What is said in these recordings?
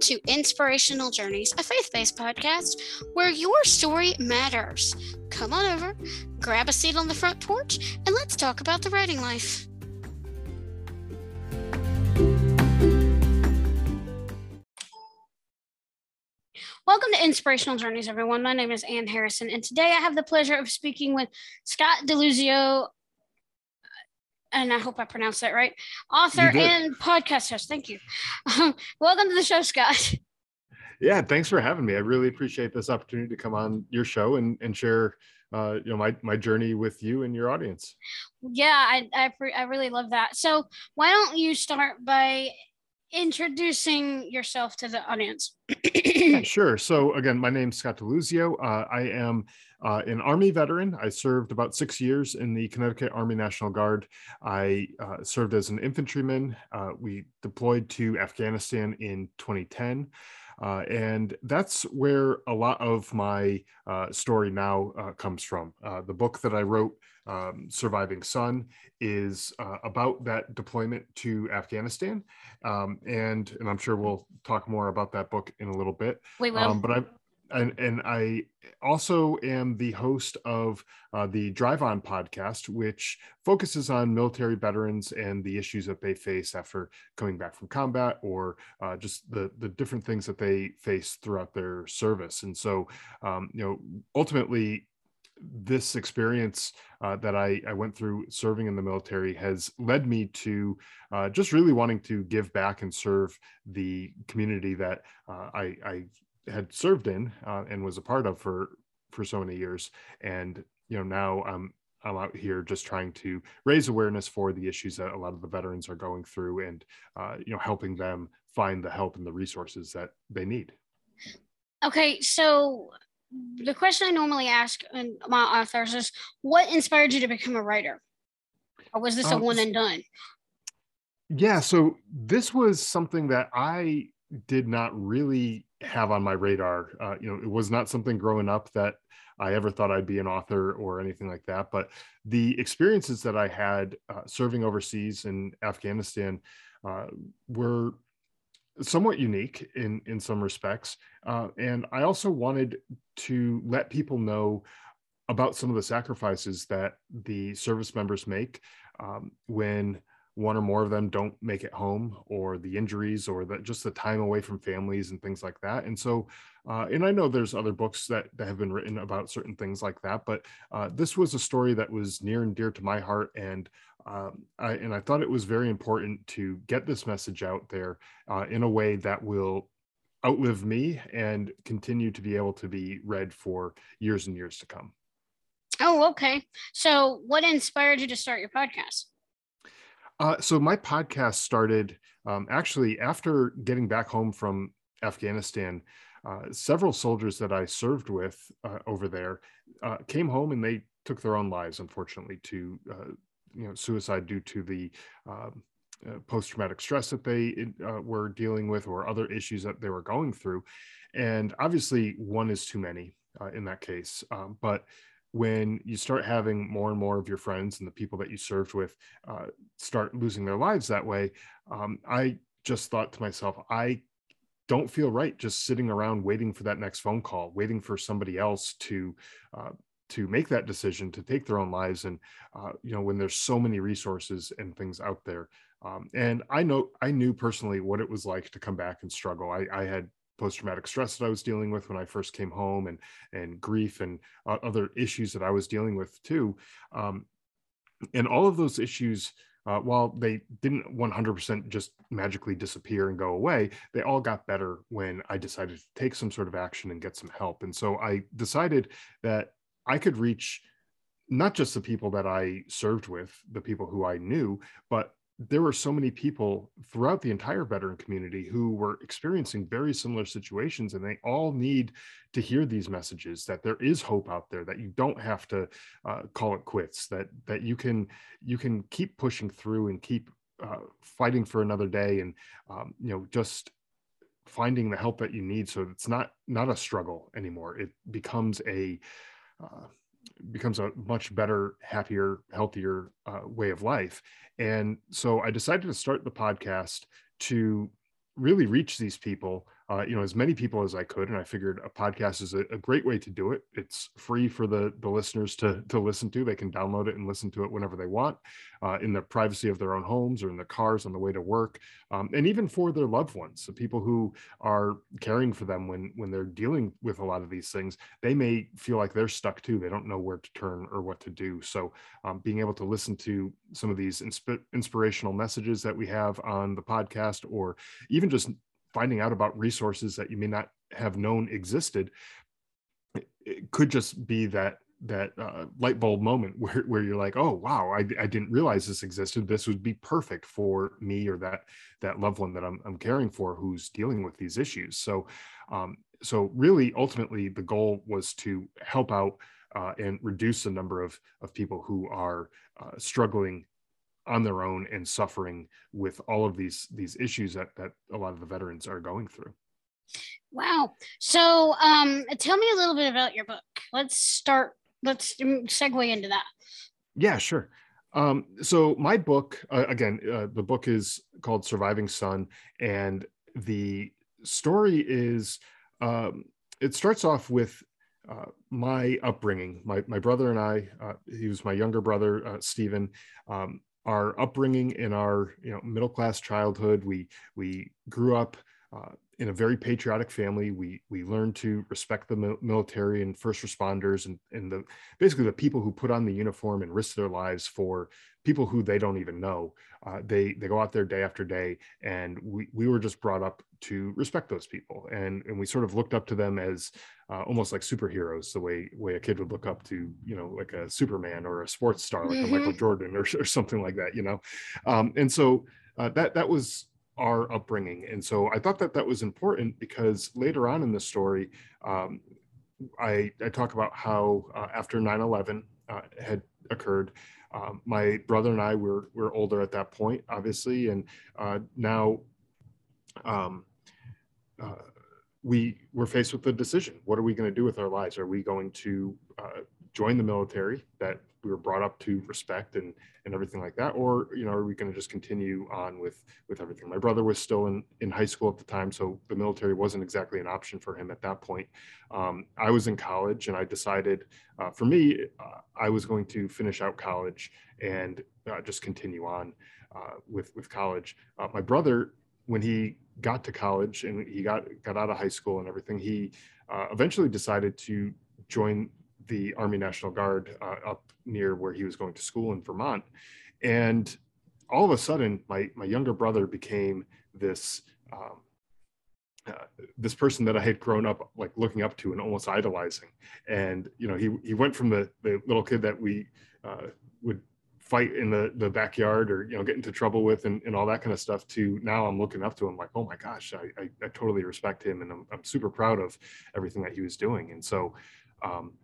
to Inspirational Journeys, a faith based podcast where your story matters. Come on over, grab a seat on the front porch, and let's talk about the writing life. Welcome to Inspirational Journeys, everyone. My name is Ann Harrison, and today I have the pleasure of speaking with Scott Deluzio, and I hope I pronounced that right, author and podcast host. Thank you. Um, welcome to the show, Scott. Yeah, thanks for having me. I really appreciate this opportunity to come on your show and, and share uh, you know my my journey with you and your audience. Yeah, I I, I really love that. So why don't you start by introducing yourself to the audience? sure. So again, my name's Scott Deluzio. Uh, I am uh, an Army veteran. I served about six years in the Connecticut Army National Guard. I uh, served as an infantryman. Uh, we deployed to Afghanistan in 2010. Uh, and that's where a lot of my uh, story now uh, comes from. Uh, the book that I wrote, um, Surviving Son, is uh, about that deployment to Afghanistan. Um, and, and I'm sure we'll talk more about that book in a little bit. We will. Um, but I'm, and, and I also am the host of uh, the Drive On podcast, which focuses on military veterans and the issues that they face after coming back from combat or uh, just the, the different things that they face throughout their service. And so, um, you know, ultimately, this experience uh, that I, I, went through serving in the military has led me to uh, just really wanting to give back and serve the community that uh, I, I, had served in uh, and was a part of for for so many years. And you know now i'm i'm out here just trying to raise awareness for the issues that a lot of the veterans are going through and uh, you know helping them find the help and the resources that they need. Okay so the question i normally ask my authors is what inspired you to become a writer? Or was this um, a one and done? Yeah so this was something that i did not really have on my radar. Uh, you know, it was not something growing up that I ever thought I'd be an author or anything like that. But the experiences that I had uh, serving overseas in Afghanistan uh, were somewhat unique in in some respects, uh, and I also wanted to let people know about some of the sacrifices that the service members make um, when one or more of them don't make it home or the injuries or the, just the time away from families and things like that. And so uh, and i know there's other books that, that have been written about certain things like that but uh, this was a story that was near and dear to my heart and um, I, and i thought it was very important to get this message out there uh, in a way that will outlive me and continue to be able to be read for years and years to come. Oh okay. So what inspired you to start your podcast uh, so my podcast started um, actually after getting back home from Afghanistan. Uh, several soldiers that I served with uh, over there uh, came home and they took their own lives, unfortunately, to uh, you know suicide due to the um, post-traumatic stress that they were dealing with or other issues that they were going through. And obviously, one is too many in that case. Um, but when you start having more and more of your friends and the people that you served with uh, start losing their lives that way, um, I just thought to myself, I don't feel right just sitting around waiting for that next phone call, waiting for somebody else to uh, to make that decision to take their own lives. And uh, you know, when there's so many resources and things out there, um, and I know I knew personally what it was like to come back and struggle. I, I had post-traumatic stress that I was dealing with when I first came home and and grief and uh, other issues that I was dealing with too. Um, and all of those issues, uh, while they didn't 100% just magically disappear and go away, they all got better when I decided to take some sort of action and get some help. And so I decided that I could reach not just the people that I served with, the people who I knew, but there were so many people throughout the entire veteran community who were experiencing very similar situations and they all need to hear these messages that there is hope out there that you don't have to uh, call it quits that that you can you can keep pushing through and keep uh, fighting for another day and um, you know just finding the help that you need so it's not not a struggle anymore. It becomes a uh, becomes a much better, happier, healthier uh, way of life. And so I decided to start the podcast to really reach these people uh, you know as many people as I could, and I figured a podcast is a, a, great way to do it. It's free for the the listeners to to listen to. They can download it and listen to it whenever they want, uh, in the privacy of their own homes or in their cars on the way to work, um, and even for their loved ones, the people who are caring for them when when they're dealing with a lot of these things. They may feel like they're stuck too. They don't know where to turn or what to do. So um, being able to listen to some of these insp- inspirational messages that we have on the podcast, or even just finding out about resources that you may not have known existed it could just be that that uh, light bulb moment where, where you're like oh wow I, I didn't realize this existed. This would be perfect for me or that that loved one that i'm, I'm caring for who's dealing with these issues. So um, so really ultimately the goal was to help out uh, and reduce the number of of people who are uh, struggling on their own and suffering with all of these these issues that that a lot of the veterans are going through. Wow. So um tell me a little bit about your book. Let's start let's segue into that. Yeah, sure. Um, so my book uh, again uh, the book is called surviving son and the story is um, it starts off with uh, my upbringing my, my brother and i uh, he was my younger brother uh, stephen um, our upbringing in our you know middle class childhood. We we grew up uh, in a very patriotic family. We we learned to respect the military and first responders and and the basically the people who put on the uniform and risk their lives for people who they don't even know. Uh, they they go out there day after day and we we were just brought up to respect those people. And and we sort of looked up to them as uh, almost like superheroes the way way a kid would look up to you know like a superman or a sports star like mm-hmm. a michael jordan or, or something like that you know? Um, and so uh, that that was our upbringing. And so i thought that that was important because later on in the story um, I, I talk about how uh, after 9-11 uh, had occurred um, my brother and i were, were older at that point obviously and uh, now um, uh, we were faced with the decision what are we going to do with our lives? Are we going to uh, join the military that we were brought up to respect and and everything like that? Or you know are we going to just continue on with with everything? My brother was still in in high school at the time so the military wasn't exactly an option for him at that point. Um, i was in college and i decided uh, for me uh, i was going to finish out college and uh, just continue on uh, with with college. Uh, my brother when he got to college and he got got out of high school and everything, he uh, eventually decided to join the Army National Guard uh, up near where he was going to school in Vermont. And all of a sudden, my my younger brother became this. Um, uh, this person that I had grown up like looking up to and almost idolizing, and you know he he went from the the little kid that we uh, would fight in the the backyard or you know get into trouble with and, and all that kind of stuff to now i'm looking up to him like oh my gosh i i, I totally respect him and I'm, I'm super proud of everything that he was doing and so um,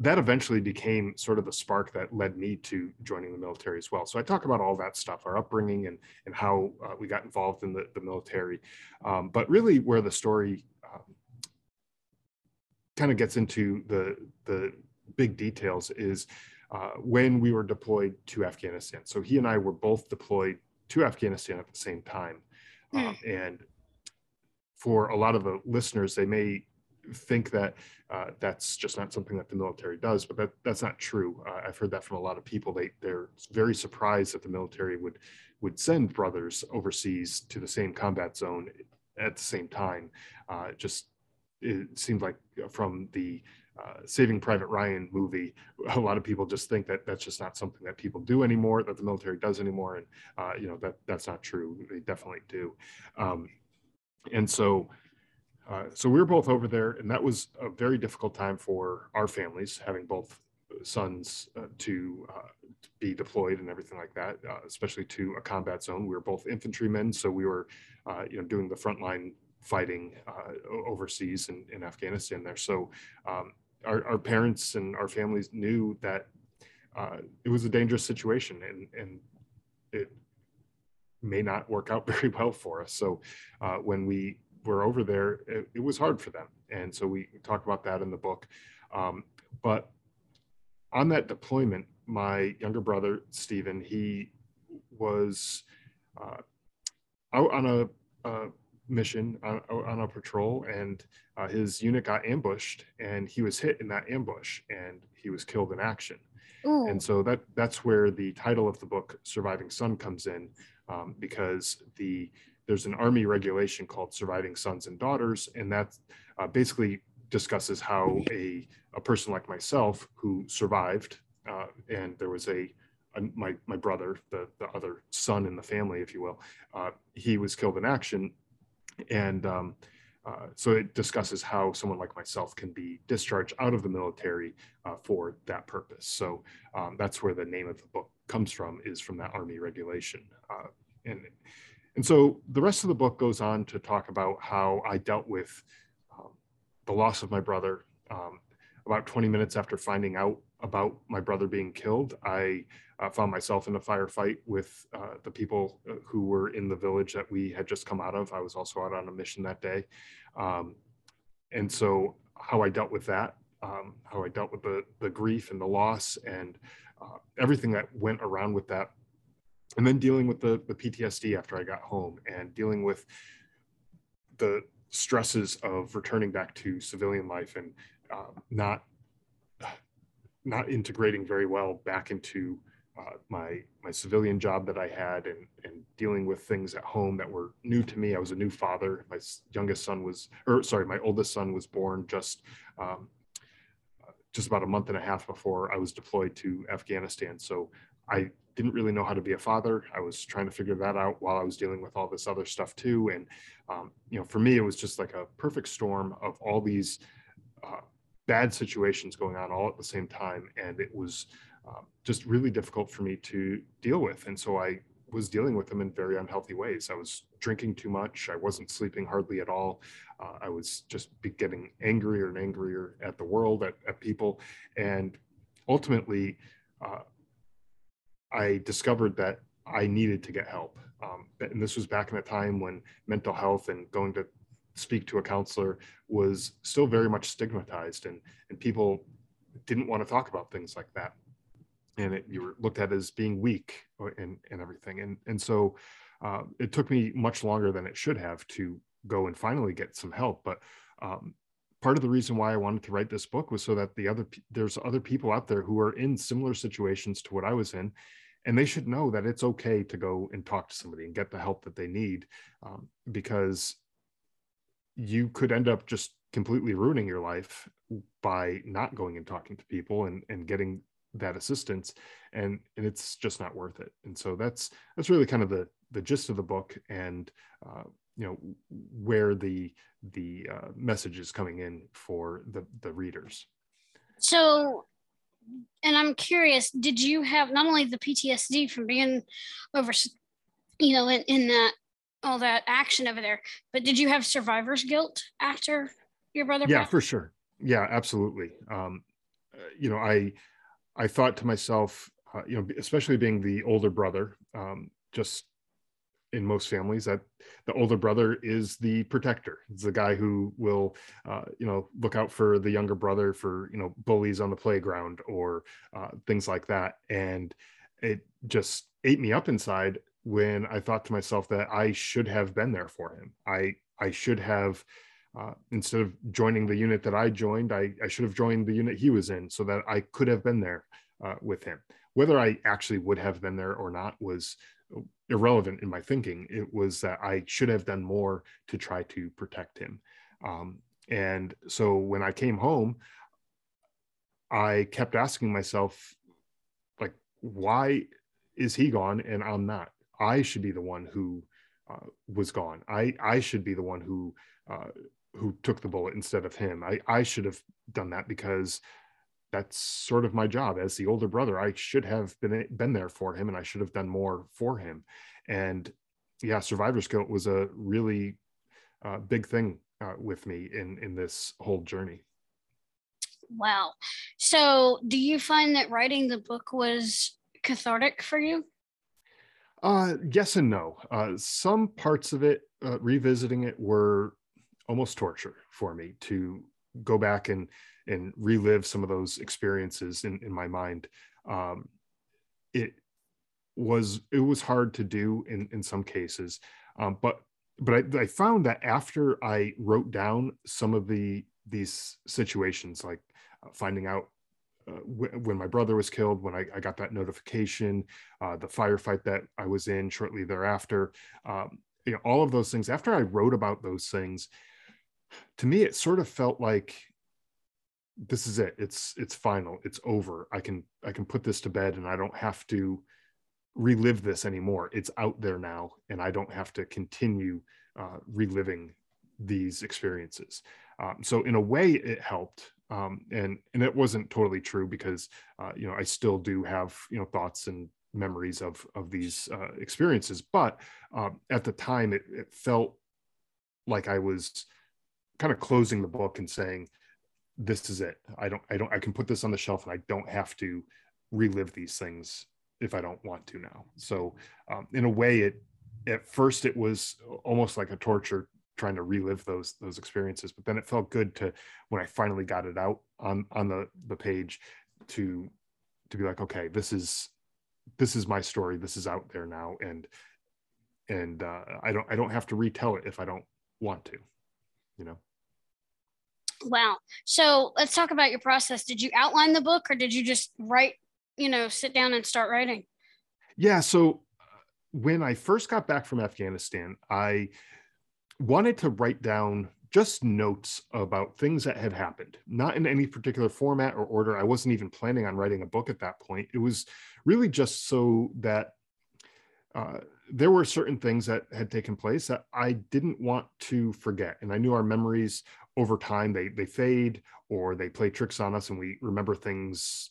that eventually became sort of the spark that led me to joining the military as well. So I talk about all that stuff, our upbringing and and how uh, we got involved in the, the military. Um, but really, where the story um, kind of gets into the the big details is uh, when we were deployed to Afghanistan. So he and I were both deployed to Afghanistan at the same time. Mm. Um, and for a lot of the listeners, they may think that uh, that's just not something that the military does, but that, that's not true. Uh, I've heard that from a lot of people. They they're very surprised that the military would would send brothers overseas to the same combat zone at the same time. Uh, just it seemed like from the uh, Saving Private Ryan movie, a lot of people just think that that's just not something that people do anymore, that the military does anymore, and uh, you know that that's not true. They definitely do, um, and so. Uh, so we were both over there, and that was a very difficult time for our families, having both sons uh, to, uh, to, be deployed and everything like that, uh, especially to a combat zone. We were both infantrymen, so we were, you know, doing the frontline fighting uh, overseas in, in, Afghanistan there. So um, our, our, parents and our families knew that uh, it was a dangerous situation and, and it may not work out very well for us. So uh, when we were over there, it, it, was hard for them. And so we talk about that in the book. Um, but on that deployment, my younger brother, Stephen, he was uh, out on a, mission on, on a patrol, and uh, his unit got ambushed, and he was hit in that ambush, and he was killed in action. Ooh. And so that that's where the title of the book, "Surviving Son," comes in, um, because the there's an army regulation called "Surviving Sons and Daughters," and that uh, basically discusses how a a person like myself who survived, uh, and there was a my my brother, the the other son in the family, if you will, uh, he was killed in action, and um, uh, so it discusses how someone like myself can be discharged out of the military uh, for that purpose. So um, that's where the name of the book comes from, is from that Army regulation, uh, and and so the rest of the book goes on to talk about how I dealt with um, the loss of my brother. Um, about 20 minutes after finding out about my brother being killed, I uh, found myself in a firefight with uh, the people uh, who were in the village that we had just come out of. I was also out on a mission that day. Um, and so, how I dealt with that, um, how I dealt with the, the grief and the loss and uh, everything that went around with that. And then dealing with the, the PTSD after I got home and dealing with the stresses of returning back to civilian life and uh, not not integrating very well back into uh, my my civilian job that I had and and dealing with things at home that were new to me. I was a new father. My youngest son was, or sorry, my oldest son was born just um, just about a month and a half before I was deployed to Afghanistan. So I didn't really know how to be a father. I was trying to figure that out while I was dealing with all this other stuff too. And um, you know, for me, it was just like a perfect storm of all these uh, bad situations going on all at the same time, and it was um, just really difficult for me to deal with. And so I was dealing with them in very unhealthy ways. I was drinking too much. I wasn't sleeping hardly at all. Uh, I was just getting angrier and angrier at the world, at, at people. And ultimately, uh, I discovered that I needed to get help. Um, and this was back in a time when mental health and going to speak to a counselor was still very much stigmatized and, and people didn't want to talk about things like that and it, you were looked at as being weak and, and everything. And, and so uh, it took me much longer than it should have to go and finally get some help. But um, part of the reason why I wanted to write this book was so that the other there's other people out there who are in similar situations to what I was in, and they should know that it's okay to go and talk to somebody and get the help that they need, um, because you could end up just completely ruining your life by not going and talking to people and, and getting that assistance and and it's just not worth it. And so that's that's really kind of the the gist of the book and uh, you know where the the uh, message is coming in for the the readers. So and i'm curious did you have not only the ptsd from being over you know in, in that all that action over there but did you have survivor's guilt after your brother yeah passed? for sure. Yeah absolutely. Um you know i I thought to myself, uh, you know, especially being the older brother, um, just in most families that the older brother is the protector. It's the guy who will uh, you know look out for the younger brother for you know bullies on the playground or uh, things like that. And it just ate me up inside when i thought to myself that i should have been there for him. I i should have uh, instead of joining the unit that I joined, I, I, should have joined the unit he was in so that I could have been there uh, with him. Whether I actually would have been there or not was irrelevant in my thinking. It was that I should have done more to try to protect him. Um, and so when I came home, I kept asking myself, like, why is he gone and I'm not? I should be the one who uh, was gone. I I should be the one who uh, who took the bullet instead of him. I, I should have done that because that's sort of my job as the older brother. I should have been been there for him and I should have done more for him. And yeah, survivor's guilt was a really uh, big thing uh, with me in in this whole journey. Wow. So, do you find that writing the book was cathartic for you? Uh, yes and no. Uh, some parts of it, uh, revisiting it, were almost torture for me to go back and and relive some of those experiences in, in my mind. Um, it was it was hard to do in in some cases, um, but but I, I found that after I wrote down some of the these situations, like uh, finding out uh, when my brother was killed, when I, I got that notification, uh, the firefight that I was in shortly thereafter, um, you know, all of those things. After I wrote about those things, to me, it sort of felt like this is it. It's it's final. It's over. I can I can put this to bed, and I don't have to relive this anymore. It's out there now, and I don't have to continue uh, reliving these experiences. Um, so in a way, it helped, um, and and it wasn't totally true because uh, you know I still do have you know thoughts and memories of of these uh, experiences, but um, at the time, it, it felt like I was kind of closing the book and saying, "This is it. I don't I don't I can put this on the shelf, and I don't have to relive these things if I don't want to now. So um, in a way, it at first it was almost like a torture trying to relive those those experiences, but then it felt good to when I finally got it out on on the the page to to be like, okay, this is this is my story. This is out there now, and and uh, I don't I don't have to retell it if I don't want to, you know. Wow. So let's talk about your process. Did you outline the book or did you just write you know, sit down and start writing? Yeah. So uh, when I first got back from Afghanistan, I wanted to write down just notes about things that had happened, not in any particular format or order. I wasn't even planning on writing a book at that point. It was really just so that uh, there were certain things that had taken place that I didn't want to forget. And I knew our memories over time, they, they fade or they play tricks on us and we remember things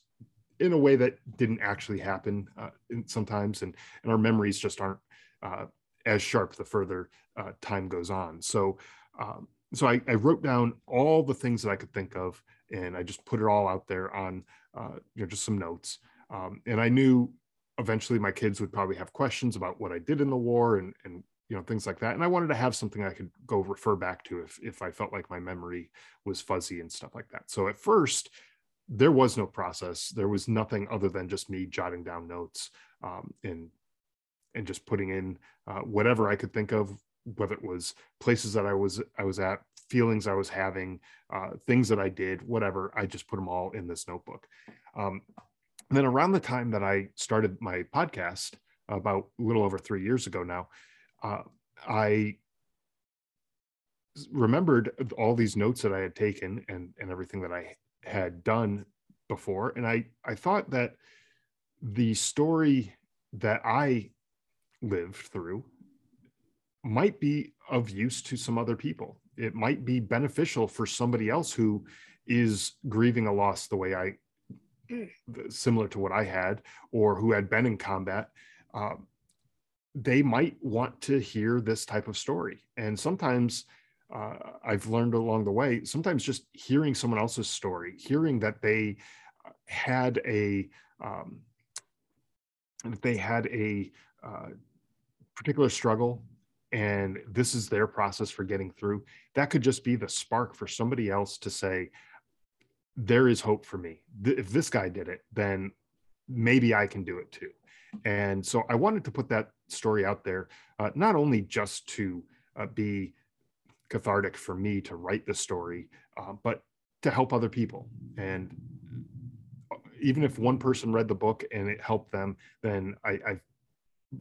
in a way that didn't actually happen uh, sometimes, and and our memories just aren't uh, as sharp the further uh, time goes on. So. Um, so I, I, wrote down all the things that I could think of, and I just put it all out there on, uh, you know, just some notes. Um, and I knew eventually my kids would probably have questions about what I did in the war and and you know things like that. And I wanted to have something I could go refer back to if if I felt like my memory was fuzzy and stuff like that. So at first, there was no process. There was nothing other than just me jotting down notes um, and and just putting in uh, whatever I could think of, whether it was places that I was I was at, feelings I was having, uh, things that I did, whatever. I just put them all in this notebook. Um, and then around the time that I started my podcast, about a little over three years ago now, uh, I remembered all these notes that I had taken and and everything that I had done before and i i thought that the story that i lived through might be of use to some other people. It might be beneficial for somebody else who is grieving a loss the way i similar to what i had or who had been in combat um, they might want to hear this type of story and sometimes uh, I've learned along the way, sometimes just hearing someone else's story, hearing that they uh, had a, um, that they had a uh, particular struggle and this is their process for getting through, that could just be the spark for somebody else to say, there is hope for me. If this guy did it, then maybe I can do it too. And so I wanted to put that story out there, uh, not only just to uh, be cathartic for me to write the story, uh, but to help other people. And uh, even if one person read the book and it helped them, then I, I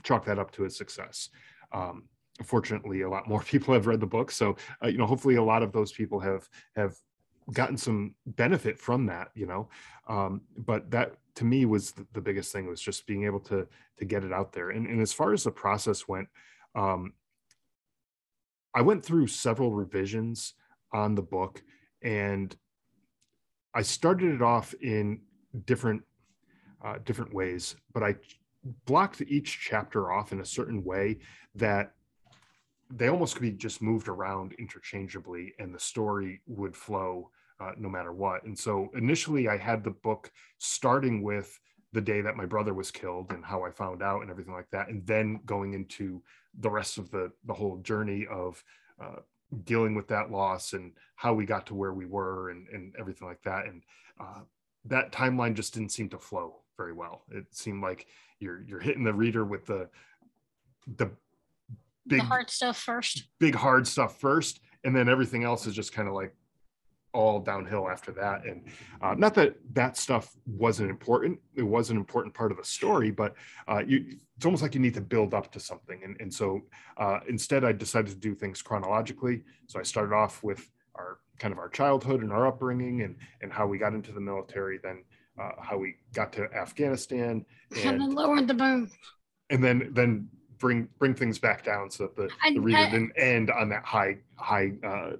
chalk that up to a success. Um, fortunately, a lot more people have read the book, so uh, you know, hopefully, a lot of those people have have gotten some benefit from that. You know, um, but that to me was the, the, biggest thing was just being able to to get it out there. And, and as far as the process went, um, I went through several revisions on the book and I started it off in different uh, different ways, but I blocked each chapter off in a certain way that they almost could be just moved around interchangeably and the story would flow uh, no matter what. And so initially I had the book starting with the day that my brother was killed and how I found out and everything like that, and then going into the rest of the the whole journey of uh, dealing with that loss and how we got to where we were and and everything like that. And uh, that timeline just didn't seem to flow very well. It seemed like you're you're hitting the reader with the the big the hard stuff first. Big hard stuff first, and then everything else is just kind of like all downhill after that. And uh, not that that stuff wasn't important; it was an important part of the story, but uh, you, it's almost like you need to build up to something. And and so uh, instead, I decided to do things chronologically. So I started off with our kind of our childhood and our upbringing, and and how we got into the military, then. Uh, how we got to Afghanistan, and, and then lowered the boom, and then then bring bring things back down so that the, I, the reader I, didn't end on that high high uh,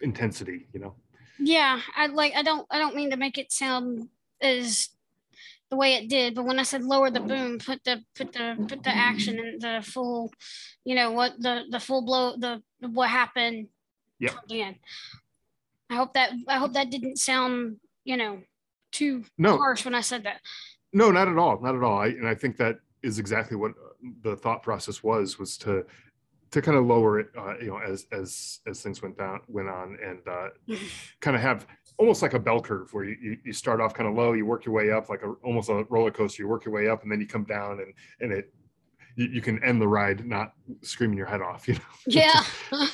intensity you know yeah i like i don't i don't mean to make it sound as the way it did but when i said lower the boom put the put the put the action and the full you know what the the full blow the what happened yeah. again. I hope that i hope that didn't sound you know too no. harsh when i said that. No not at all not at all. I, and i think that is exactly what uh, the thought process was was to to kind of lower it uh, you know as as as things went down went on and uh, kind of have almost like a bell curve where you, you start off kind of low you work your way up like a almost a roller coaster you work your way up and then you come down and and it you, you can end the ride not screaming your head off you know? Yeah.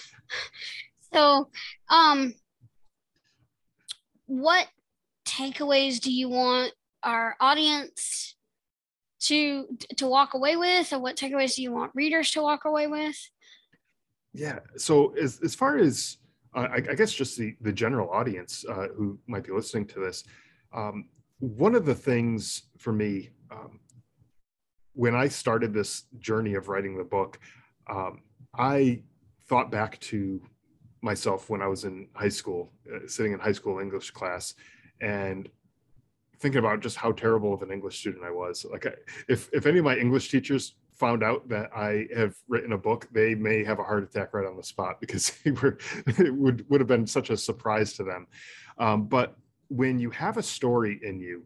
So um what takeaways do you want our audience to to walk away with or what takeaways do you want readers to walk away with yeah so as, as far as uh, I, I, guess just the the general audience uh, who might be listening to this um, one of the things for me um, when i started this journey of writing the book um, i thought back to myself when i was in high school uh, sitting in high school english class and thinking about just how terrible of an English student I was. Like, I, if if any of my English teachers found out that I have written a book, they may have a heart attack right on the spot because were, it would would have been such a surprise to them. Um, but when you have a story in you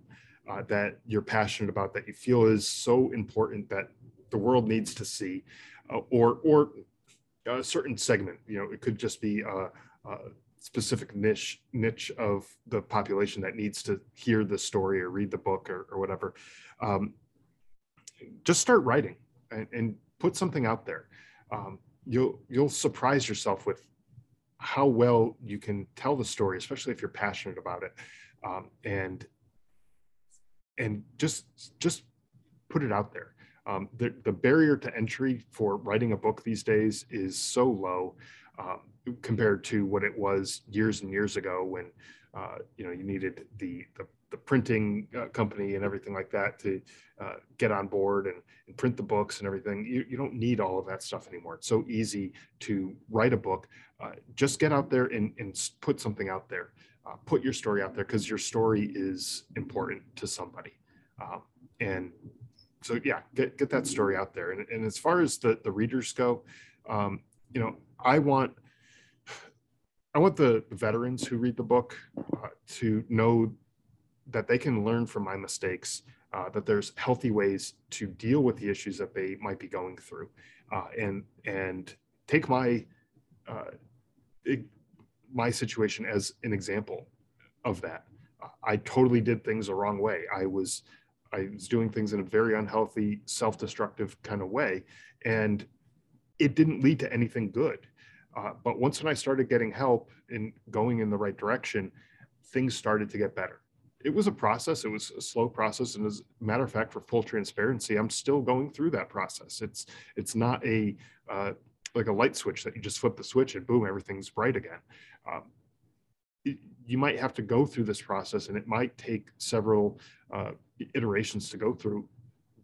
uh, that you're passionate about, that you feel is so important that the world needs to see, uh, or or a certain segment, you know, it could just be a, a specific niche niche of the population that needs to hear the story or read the book or, or whatever um, just start writing and, and, put something out there. Um, you'll you'll surprise yourself with how well you can tell the story especially if you're passionate about it. Um, and and just just put it out there. Um, the, the barrier to entry for writing a book these days is so low um, compared to what it was years and years ago when uh, you know you needed the the, the printing uh, company and everything like that to uh, get on board and, and, print the books and everything. You, you don't need all of that stuff anymore. It's so easy to write a book. Uh, just get out there and, and put something out there. Uh, put your story out there because your story is important to somebody. Um, and so yeah, get get that story out there. And, and as far as the the readers go, um, you know, I want I want the veterans who read the book uh, to know that they can learn from my mistakes. Uh, that there's healthy ways to deal with the issues that they might be going through, uh, and and take my uh, my situation as an example of that. I totally did things the wrong way. I was I was doing things in a very unhealthy, self-destructive kind of way, and it didn't lead to anything good. Uh, but once when I started getting help and going in the right direction, things started to get better. It was a process. It was a slow process, and as a matter of fact, for full transparency, I'm still going through that process. It's it's not a uh, like a light switch that you just flip the switch and boom, everything's bright again. Um, it, you might have to go through this process, and it might take several uh, iterations to go through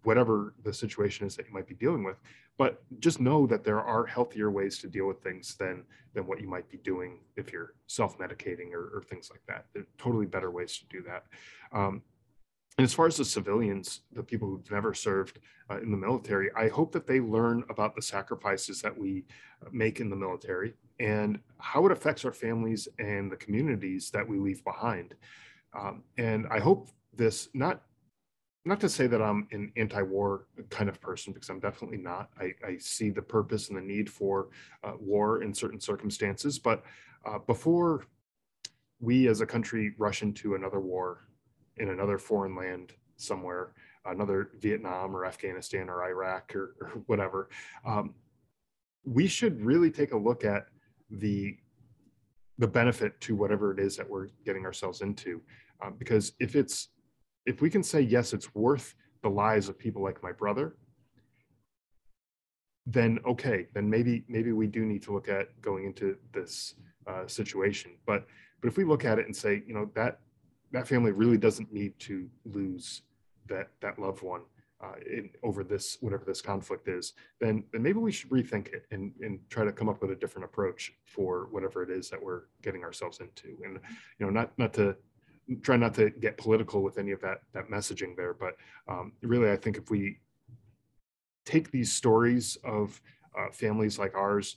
whatever the situation is that you might be dealing with but just know that there are healthier ways to deal with things than than what you might be doing if you're self-medicating or, or things like that. There are totally better ways to do that. Um, and as far as the civilians the people who've never served uh, in the military i hope that they learn about the sacrifices that we make in the military and how it affects our families and the communities that we leave behind. Um, and i hope this not not to say that I'm an anti-war kind of person because I'm definitely not. I, I see the purpose and the need for uh, war in certain circumstances, but uh, before we as a country rush into another war in another foreign land somewhere, another Vietnam or Afghanistan or Iraq or, or whatever, um, we should really take a look at the the benefit to whatever it is that we're getting ourselves into um, because if it's if we can say yes it's worth the lives of people like my brother then okay then maybe maybe we do need to look at going into this uh, situation but but if we look at it and say you know that that family really doesn't need to lose that that loved one uh, in, over this whatever this conflict is, then then maybe we should rethink it and and try to come up with a different approach for whatever it is that we're getting ourselves into. And you know, not not to try not to get political with any of that that messaging there, but um, really, I think if we take these stories of uh, families like ours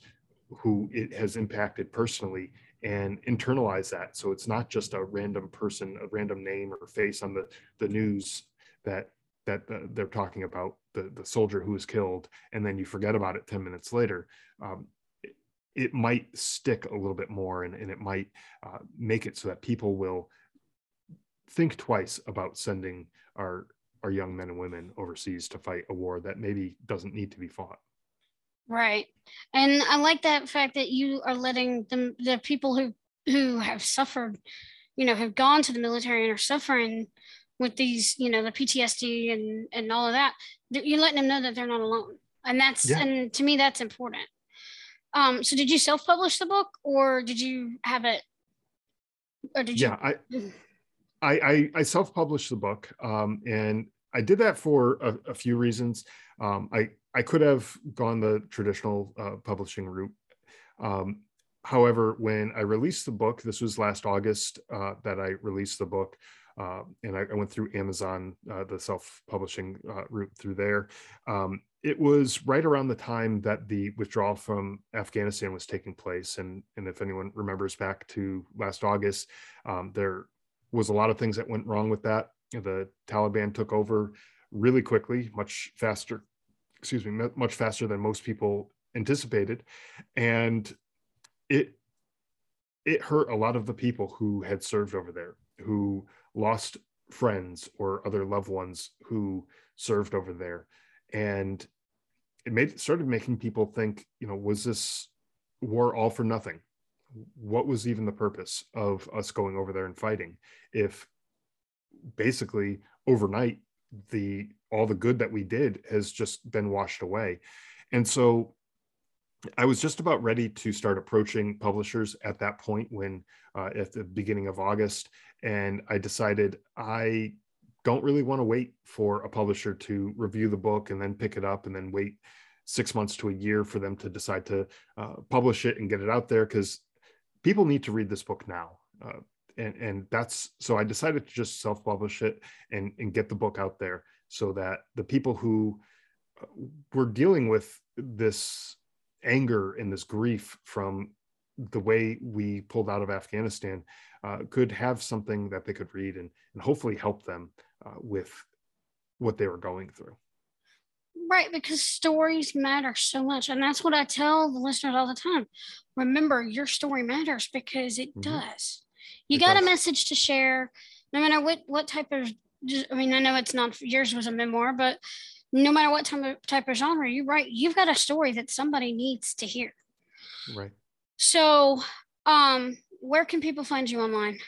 who it has impacted personally and internalize that so it's not just a random person a random name or face on the the news that that the, they're talking about the, the soldier who was killed and then you forget about it 10 minutes later um, it, it, might stick a little bit more and, and it might uh, make it so that people will think twice about sending our our young men and women overseas to fight a war that maybe doesn't need to be fought right and i like that fact that you are letting the, the people who who have suffered you know have gone to the military and are suffering with these, you know, the PTSD and and all of that, you're letting them know that they're not alone. And that's yeah. and to me that's important. Um, so did you self-publish the book or did you have it or did yeah, you I, I I self-published the book um, and I did that for a, a few reasons. Um, I I could have gone the traditional uh, publishing route. Um, however, when I released the book, this was last August uh, that I released the book. Uh, and I, I, went through Amazon, uh, the self-publishing uh, route through there. Um, it was right around the time that the withdrawal from Afghanistan was taking place, and and if anyone remembers back to last August, um, there was a lot of things that went wrong with that. The Taliban took over really quickly, much faster. Excuse me, much faster than most people anticipated, and it it hurt a lot of the people who had served over there, who lost friends or other loved ones who served over there and it made started making people think you know was this war all for nothing what was even the purpose of us going over there and fighting if basically overnight the all the good that we did has just been washed away. And so I was just about ready to start approaching publishers at that point when, uh, at the beginning of August, and I decided I don't really want to wait for a publisher to review the book and then pick it up and then wait six months to a year for them to decide to uh, publish it and get it out there because people need to read this book now. Uh, and, and that's so I decided to just self publish it and, and get the book out there so that the people who uh, were dealing with this anger and this grief from the way we pulled out of Afghanistan uh, could have something that they could read and, and hopefully help them uh, with what they were going through. Right, because stories matter so much. And that's what I tell the listeners all the time. Remember, your story matters because it mm-hmm. does. You it got does. a message to share, no matter what, what type of, I mean, I know it's not, yours was a memoir, but no matter what type of, type of genre you write, you've got a story that somebody needs to hear. Right. So, um, where can people find you online?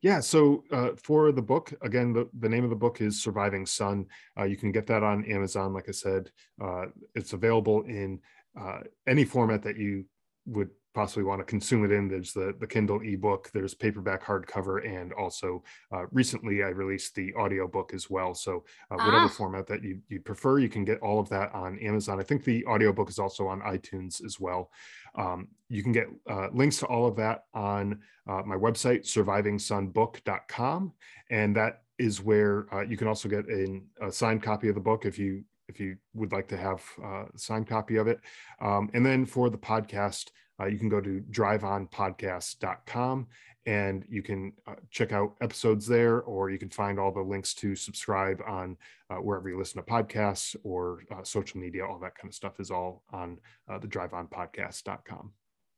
Yeah, so uh, for the book, again, the, the name of the book is Surviving Son. Uh, you can get that on Amazon. Like I said, uh, it's available in uh, any format that you would possibly want to consume it in. There's the, the Kindle ebook, there's paperback hardcover, and also uh, recently I released the audio book as well. So uh, whatever ah. format that you, you prefer, you can get all of that on Amazon. I think the audio book is also on iTunes as well. Um, you can get uh, links to all of that on uh, my website, survivingsonbook.com. And that is where uh, you can also get a, a signed copy of the book if you if you would like to have uh, a signed copy of it. Um, and then for the podcast, uh, you can go to driveonpodcast.com and you can uh, check out episodes there, or you can find all the links to subscribe on uh, wherever you listen to podcasts or uh, social media. All that kind of stuff is all on uh, the driveonpodcast.com.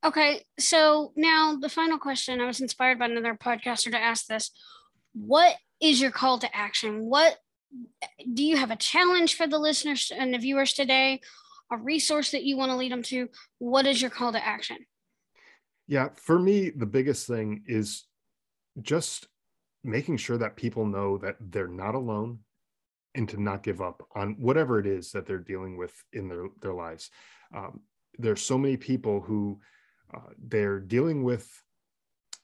Okay, so now the final question. I was inspired by another podcaster to ask this. What is your call to action? What do you have a challenge for the listeners and the viewers today? A resource that you want to lead them to, what is your call to action? Yeah, for me, the biggest thing is just making sure that people know that they're not alone and to not give up on whatever it is that they're dealing with in their, their lives. Um, there's so many people who uh, they're dealing with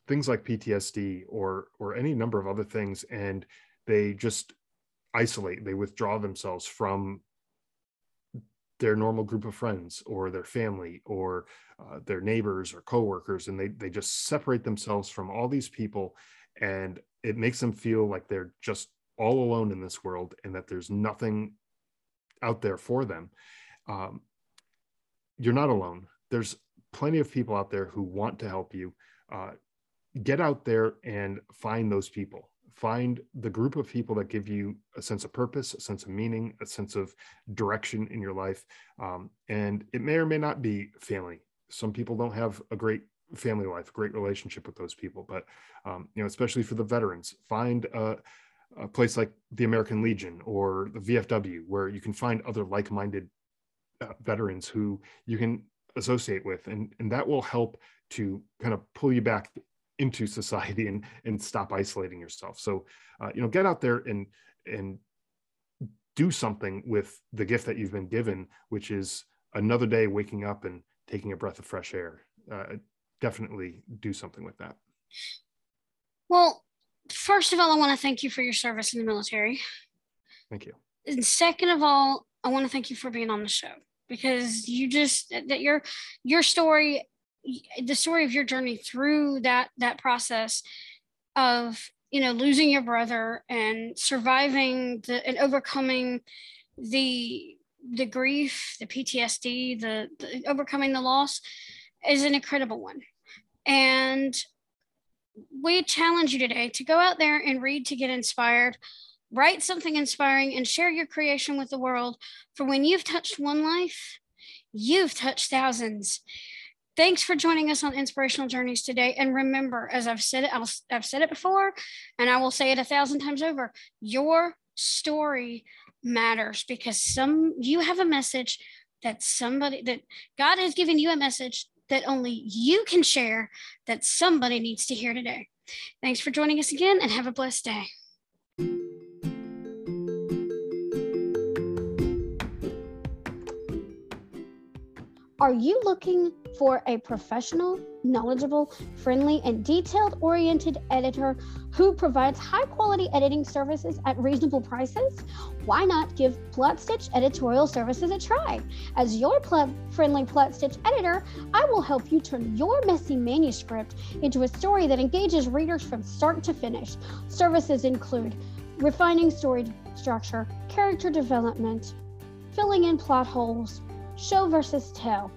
things like PTSD or or any number of other things, and they just isolate. They withdraw themselves from their normal group of friends or their family or uh, their neighbors or coworkers, and they they just separate themselves from all these people, and it makes them feel like they're just all alone in this world and that there's nothing out there for them. Um, you're not alone. There's plenty of people out there who want to help you. Uh, get out there and find those people. Find the group of people that give you a sense of purpose, a sense of meaning, a sense of direction in your life. Um, and it may or may not be family. Some people don't have a great family life, great relationship with those people. But um, you know, especially for the veterans, find a, a, place like the American Legion or the VFW where you can find other like-minded uh, veterans who you can associate with, and and that will help to kind of pull you back into society and and stop isolating yourself. So uh, you know, get out there and and do something with the gift that you've been given, which is another day waking up and taking a breath of fresh air. Uh, definitely do something with that. Well, first of all, I want to thank you for your service in the military. Thank you. And second of all, I want to thank you for being on the show because you just that your your story, the story of your journey through that that process of you know losing your brother and surviving the and overcoming the the grief, the PTSD, the, the overcoming the loss is an incredible one. And we challenge you today to go out there and read to get inspired, write something inspiring, and share your creation with the world. For when you've touched one life, you've touched thousands. Thanks for joining us on Inspirational Journeys today. And remember, as I've said it, i have said it before, and I will say it a thousand times over your story matters because some you have a message that somebody that God has given you a message that only you can share that somebody needs to hear today. Thanks for joining us again and have a blessed day. Are you looking for a professional, knowledgeable, friendly, and detailed oriented editor who provides high quality editing services at reasonable prices? Why not give Plot Stitch Editorial Services a try? As your pl- friendly Plot Stitch editor, I will help you turn your messy manuscript into a story that engages readers from start to finish. Services include refining story structure, character development, filling in plot holes show versus tell,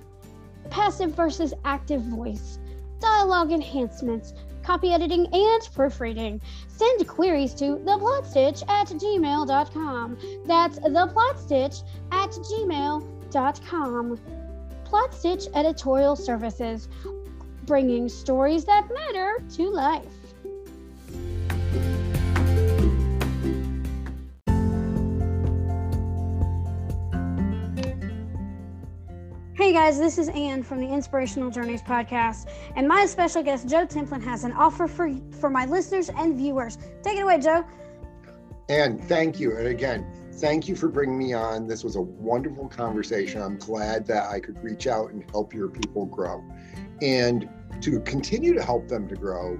passive versus active voice, dialogue enhancements, copy editing, and proofreading. Send queries to theplotsstitch at gmail.com. That's theplotsstitch at gmail.com. Plot Stitch Editorial Services, bringing stories that matter to life. Hey guys, this is Anne from the Inspirational Journeys podcast, and my special guest Joe Templin has an offer for for my listeners and viewers. Take it away, Joe. And thank you, and again, thank you for bringing me on. This was a wonderful conversation. I'm glad that I could reach out and help your people grow, and to continue to help them to grow,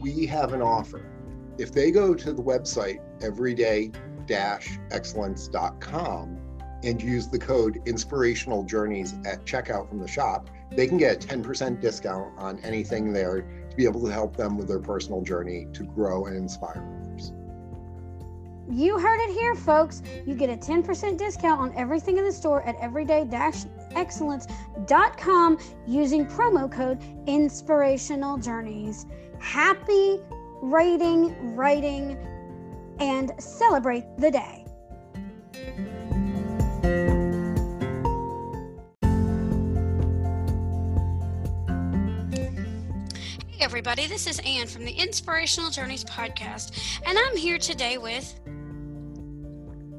we have an offer. If they go to the website everyday-excellence.com and use the code inspirational journeys at checkout from the shop, they can get a 10% discount on anything there to be able to help them with their personal journey to grow and inspire others. You heard it here, folks. You get a 10% discount on everything in the store at everyday-excellence.com using promo code inspirational journeys. Happy rating, writing, and celebrate the day. Everybody. This is Anne from the Inspirational Journeys podcast, and I'm here today with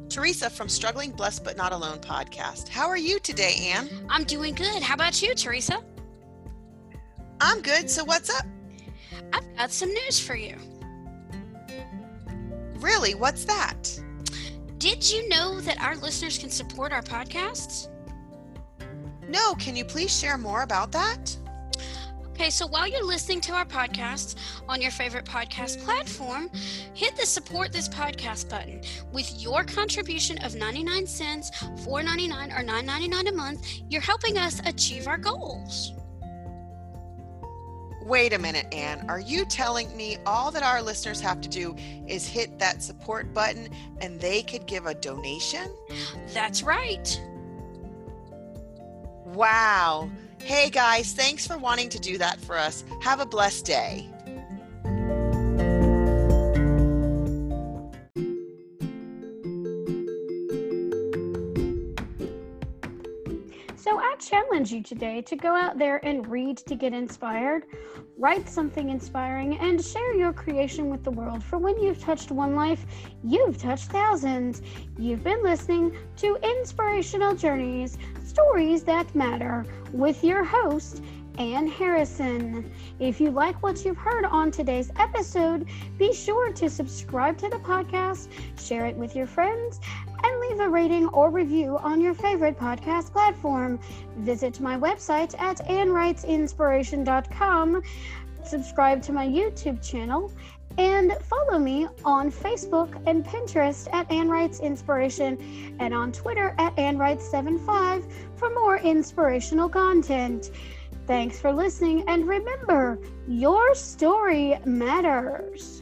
Teresa from Struggling Blessed But Not Alone podcast. How are you today, Anne? I'm doing good. How about you, Teresa? I'm good. So, what's up? I've got some news for you. Really? What's that? Did you know that our listeners can support our podcasts? No, can you please share more about that? Okay, so while you're listening to our podcast on your favorite podcast platform, hit the support this podcast button. With your contribution of 99 cents, 4.99 or 9.99 a month, you're helping us achieve our goals. Wait a minute, Anne. Are you telling me all that our listeners have to do is hit that support button and they could give a donation? That's right. Wow. Hey guys, thanks for wanting to do that for us. Have a blessed day. Challenge you today to go out there and read to get inspired, write something inspiring, and share your creation with the world. For when you've touched one life, you've touched thousands. You've been listening to Inspirational Journeys Stories That Matter with your host, Anne Harrison. If you like what you've heard on today's episode, be sure to subscribe to the podcast, share it with your friends, and leave a rating or review on your favorite podcast platform. Visit my website at annewritesinspiration.com, subscribe to my YouTube channel, and follow me on Facebook and Pinterest at Anne Writes Inspiration and on Twitter at Anne Writes75 for more inspirational content. Thanks for listening, and remember, your story matters.